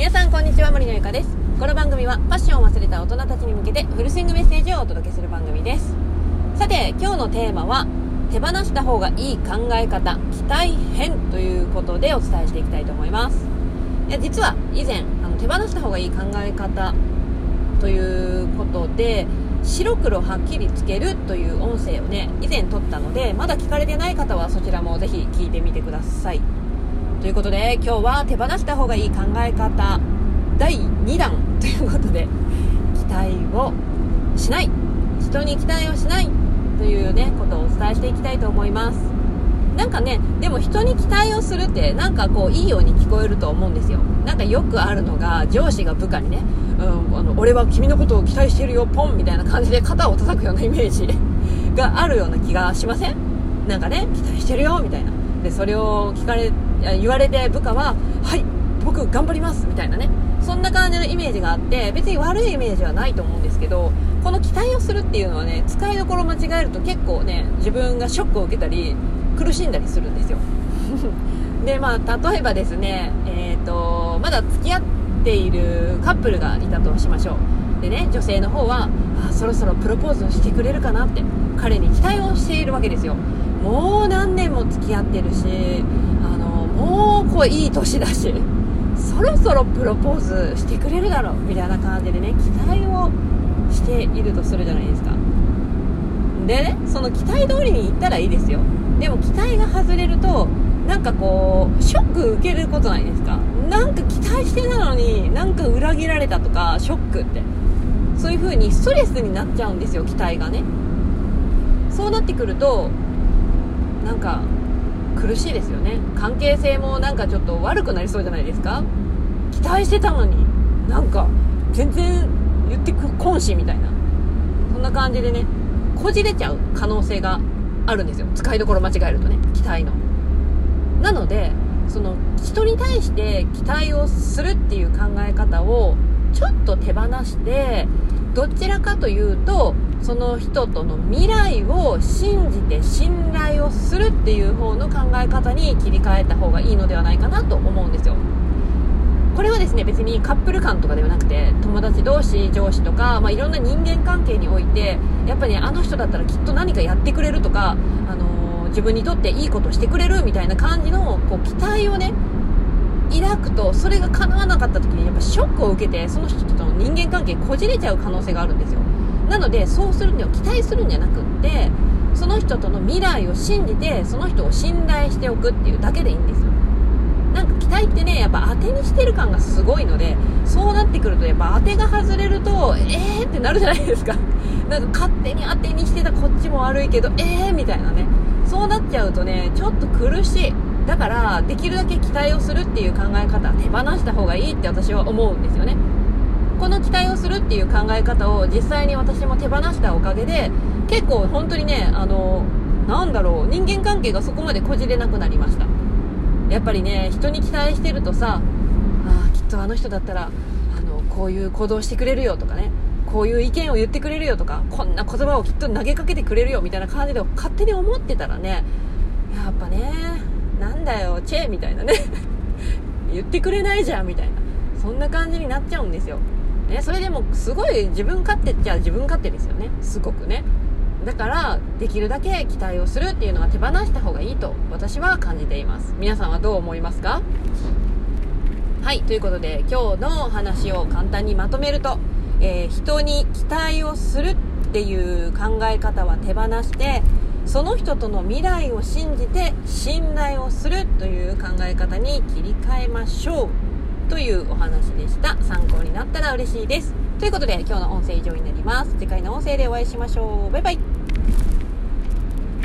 皆さんこんにちは森のゆかです。この番組はパッションを忘れた大人たちに向けてフルスイングメッセージをお届けする番組です。さて今日のテーマは手放した方がいい考え方期待編ということでお伝えしていきたいと思います。いや実は以前あの手放した方がいい考え方ということで白黒はっきりつけるという音声をね以前撮ったのでまだ聞かれてない方はそちらもぜひ聞いてみてください。ということで今日は手放した方がいい考え方第2弾 ということで期待をしない。人に期待をしないというねことをお伝えしていきたいと思います。なんかねでも人に期待をするってなんかこういいように聞こえると思うんですよ。なんかよくあるのが上司が部下にね、うん、あの俺は君のことを期待してるよポンみたいな感じで肩を叩くようなイメージがあるような気がしません？なんかね期待してるよみたいな。でそれを聞かれ言われて部下ははい僕頑張りますみたいなね。そんな感じのイメージがあって別に悪いイメージはないと思うんですけどこの期待をするっていうのはね使いどころ間違えると結構ね自分がショックを受けたり苦しんだりするんですよ。でまあ例えばですねえっ、ー、とまだ付き合っているカップルがいたとしましょう。でね女性の方はあそろそろプロポーズをしてくれるかなって彼に期待をしているわけですよ。もう何年も付き合ってるしあのもうこういい年だしそろそろプロポーズしてくれるだろうみたいな感じでね期待をしているとするじゃないですか。でねその期待通りに行ったらいいですよ。でも期待が外れるとなんかこうショック受けることないですか。なんか期待してたのになんか裏切られたとかショックって。そういう風にストレスになっちゃうんですよ期待がね。そうなってくるとなんか苦しいですよね。関係性もなんかちょっと悪くなりそうじゃないですか。期待してたのになんか全然言ってこんしみたいな。そんな感じでねこじれちゃう可能性があるんですよ。使いどころ間違えるとね期待の。なのでその人に対して期待をするっていう考え方をちょっと手放してどちらかというとその人との未来を信じて信頼をするっていう方の考え方に切り替えた方がいいのではないかなと思うんですよ。これはですね別にカップル間とかではなくて友達同士上司とか、まあ、いろんな人間関係においてやっぱり、ね、あの人だったらきっと何かやってくれるとか、あのー、自分にとっていいことしてくれるみたいな感じのこう期待をね抱くとそれが叶わなかった時にやっぱショックを受けてその人との人間関係こじれちゃう可能性があるんですよ。なのでそうするには期待するんじゃなくってその人との未来を信じてその人を信頼しておくっていうだけでいいんですよ。なんか期待ってねやっぱ当てにしてる感がすごいのでそうなってくるとやっぱ当てが外れるとえーってなるじゃないですか。なんか勝手に当てにしてたこっちも悪いけどえーみたいなね。そうなっちゃうとねちょっと苦しい。だからできるだけ期待をするっていう考え方手放した方がいいって私は思うんですよね。この期待をするっていう考え方を実際に私も手放したおかげで結構本当にねあのなんだろう人間関係がそこまでこじれなくなりました。やっぱりね人に期待してるとさあきっとあの人だったらあのこういう行動してくれるよとかねこういう意見を言ってくれるよとかこんな言葉をきっと投げかけてくれるよみたいな感じで勝手に思ってたらねやっぱねなんだよチェみたいなね。言ってくれないじゃんみたいな。そんな感じになっちゃうんですよ、ね、それでもすごい自分勝手っちゃ自分勝手ですよね。すごくね。だからできるだけ期待をするっていうのは手放した方がいいと私は感じています。皆さんはどう思いますか？はいということで今日の話を簡単にまとめると、えー、人に期待をするっていう考え方は手放してその人との未来を信じて信頼をするという考え方に切り替えましょうというお話でした。参考になったら嬉しいです。ということで今日の音声以上になります。次回の音声でお会いしましょう。バイバイ。